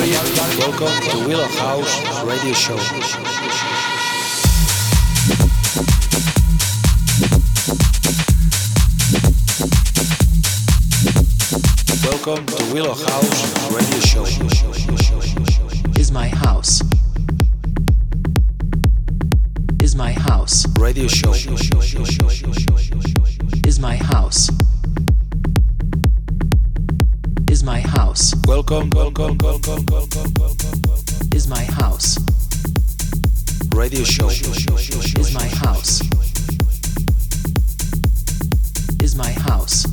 Welcome to Willow House Radio Show. Welcome to Willow House Radio Show. Is my house. Is my house. Radio Show. Is my house. Is my house. Welcome, welcome, welcome, welcome, welcome. Is my house. Radio Show. Is my house. Is my house.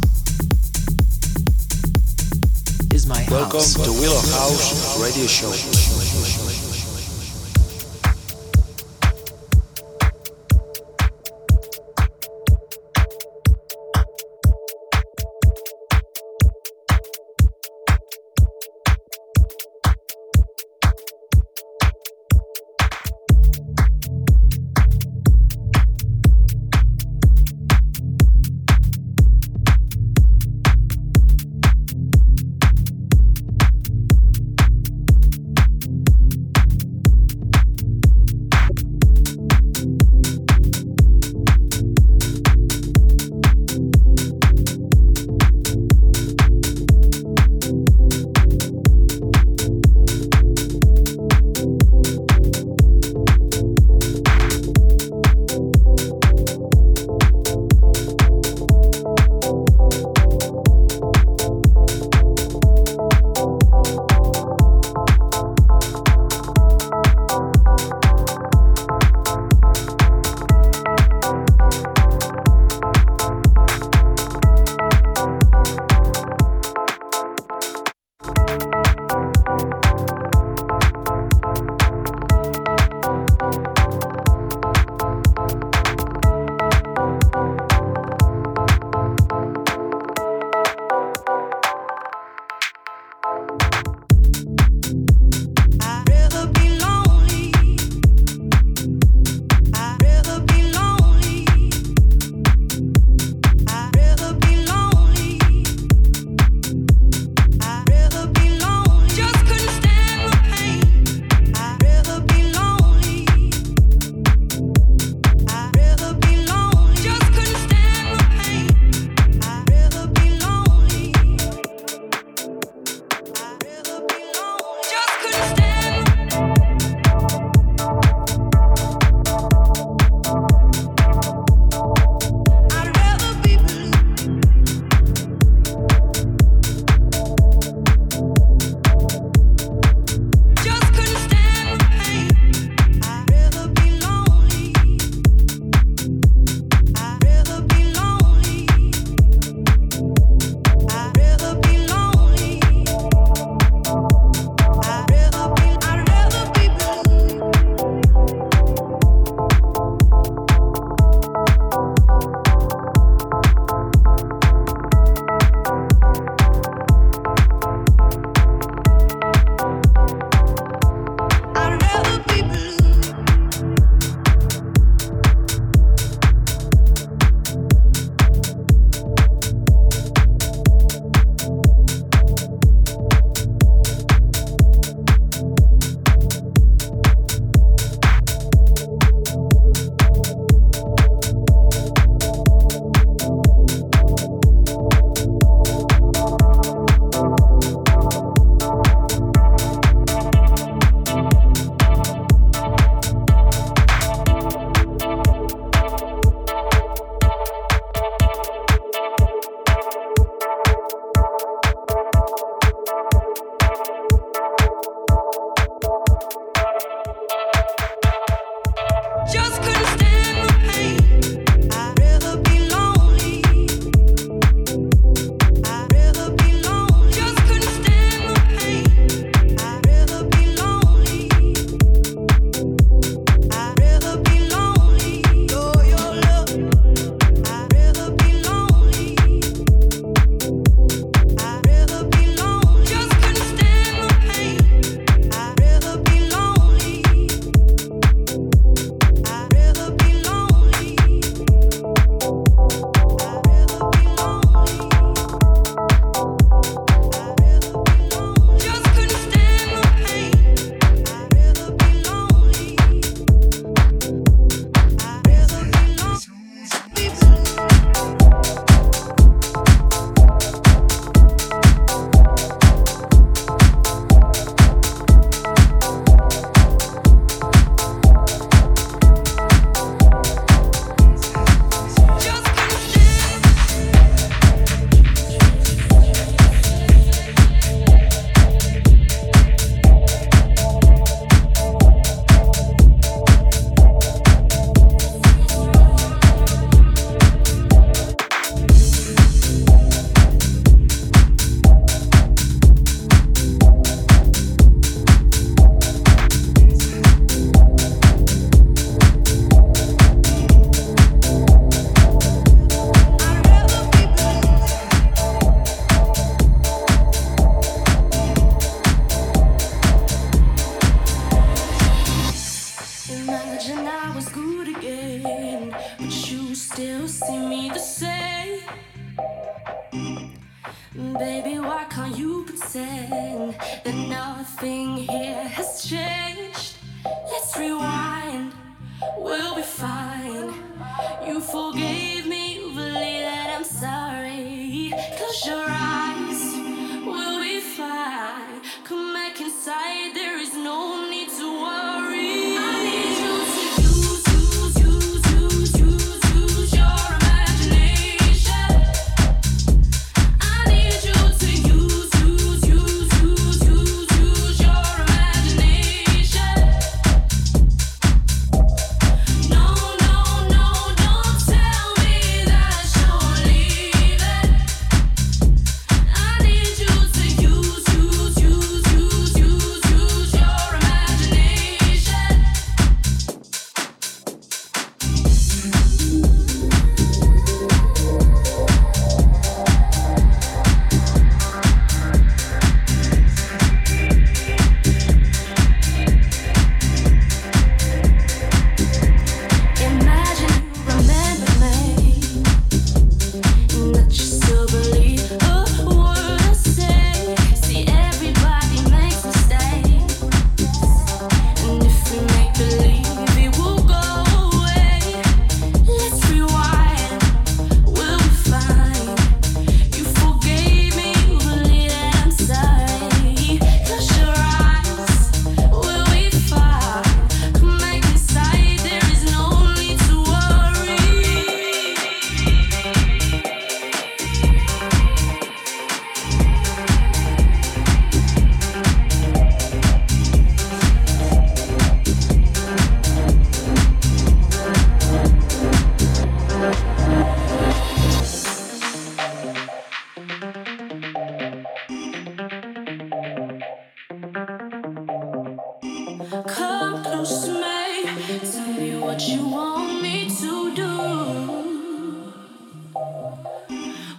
Is my house. Welcome to Willow House Radio Show. Nothing here has changed.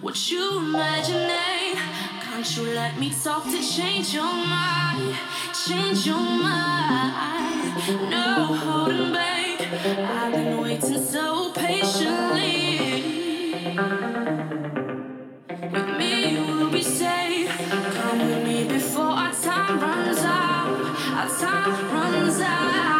Would you imagine? Can't you let me talk to change your mind? Change your mind. No holding back. I've been waiting so patiently. With me, you will be safe. Come with me before our time runs out. Our time runs out.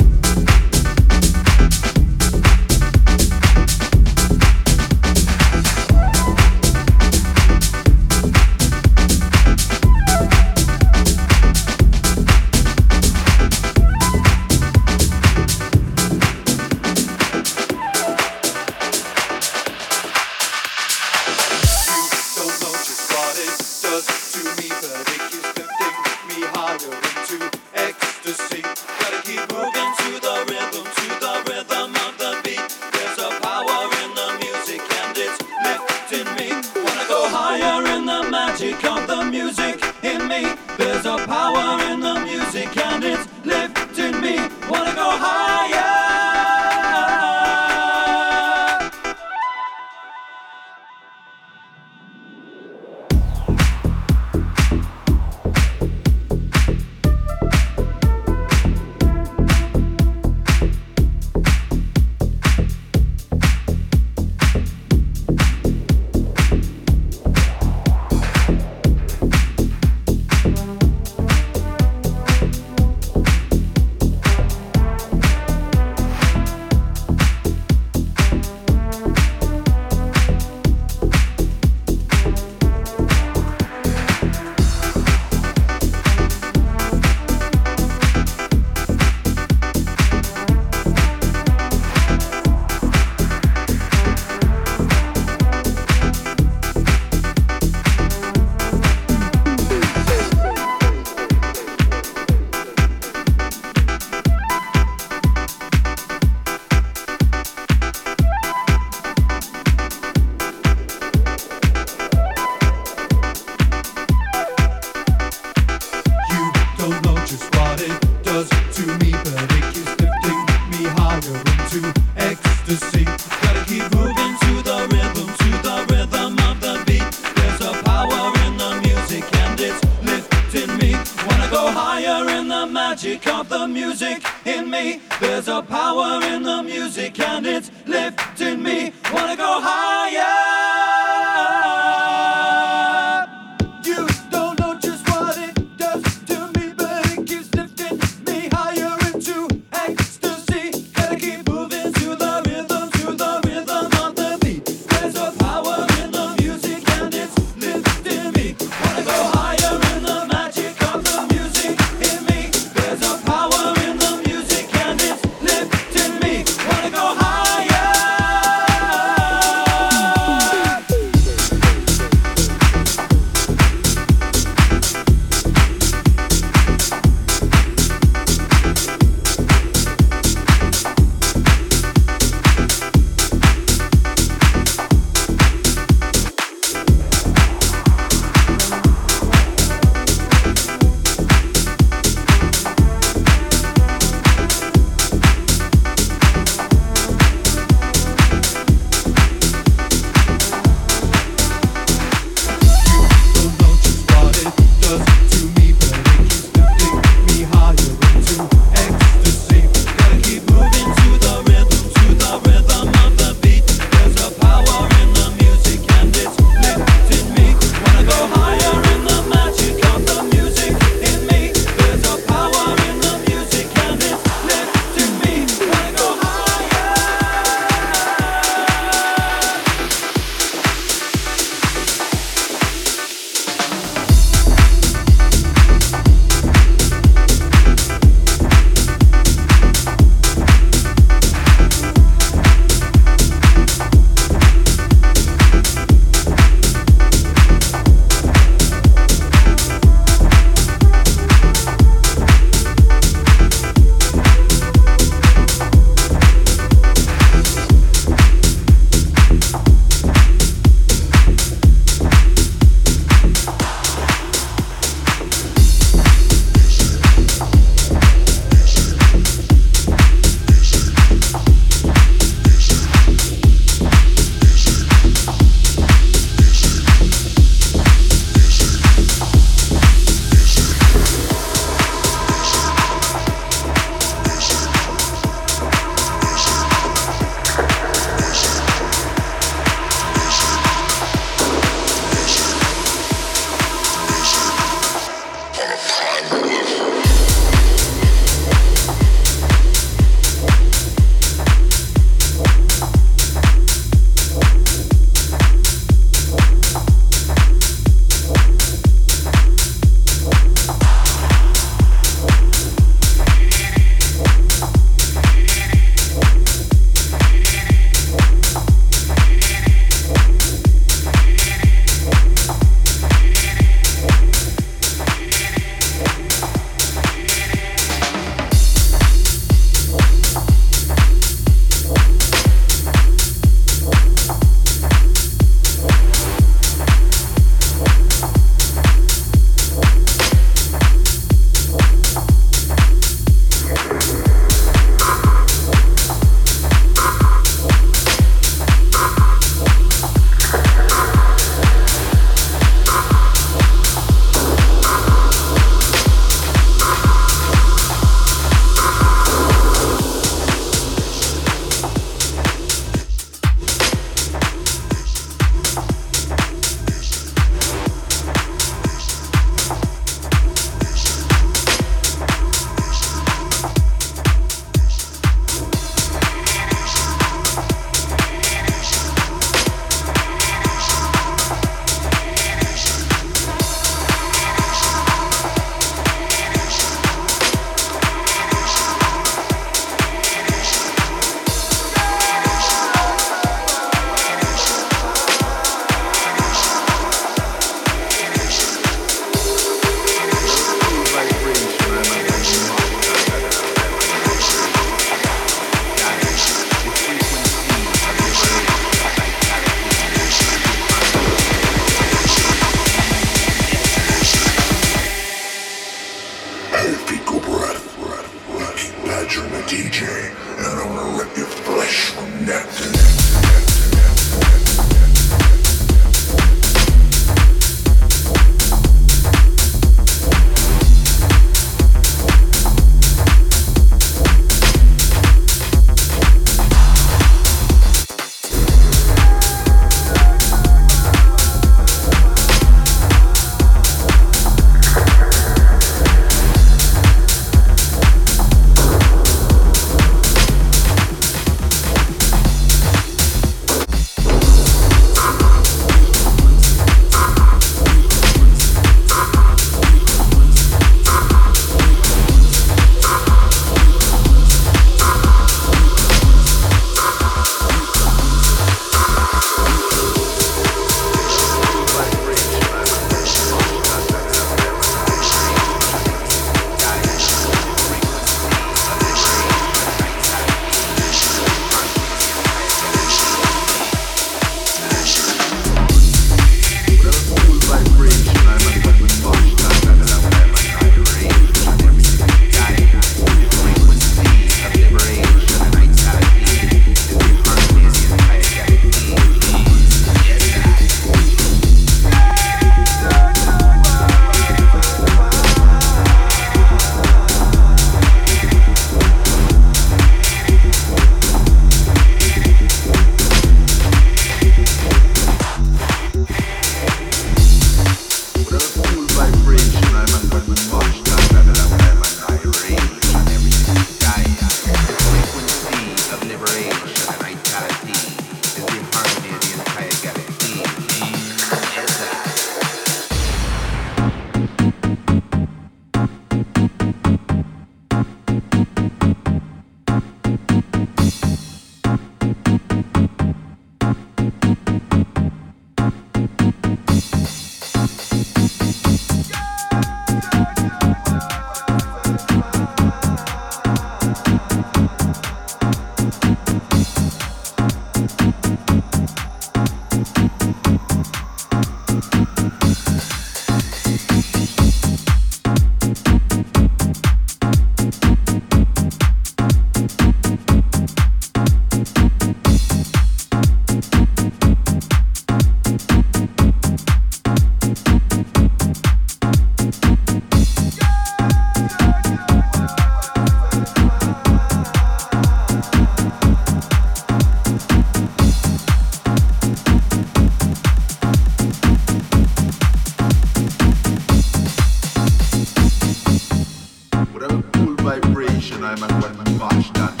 vibration, I'm a one gosh done.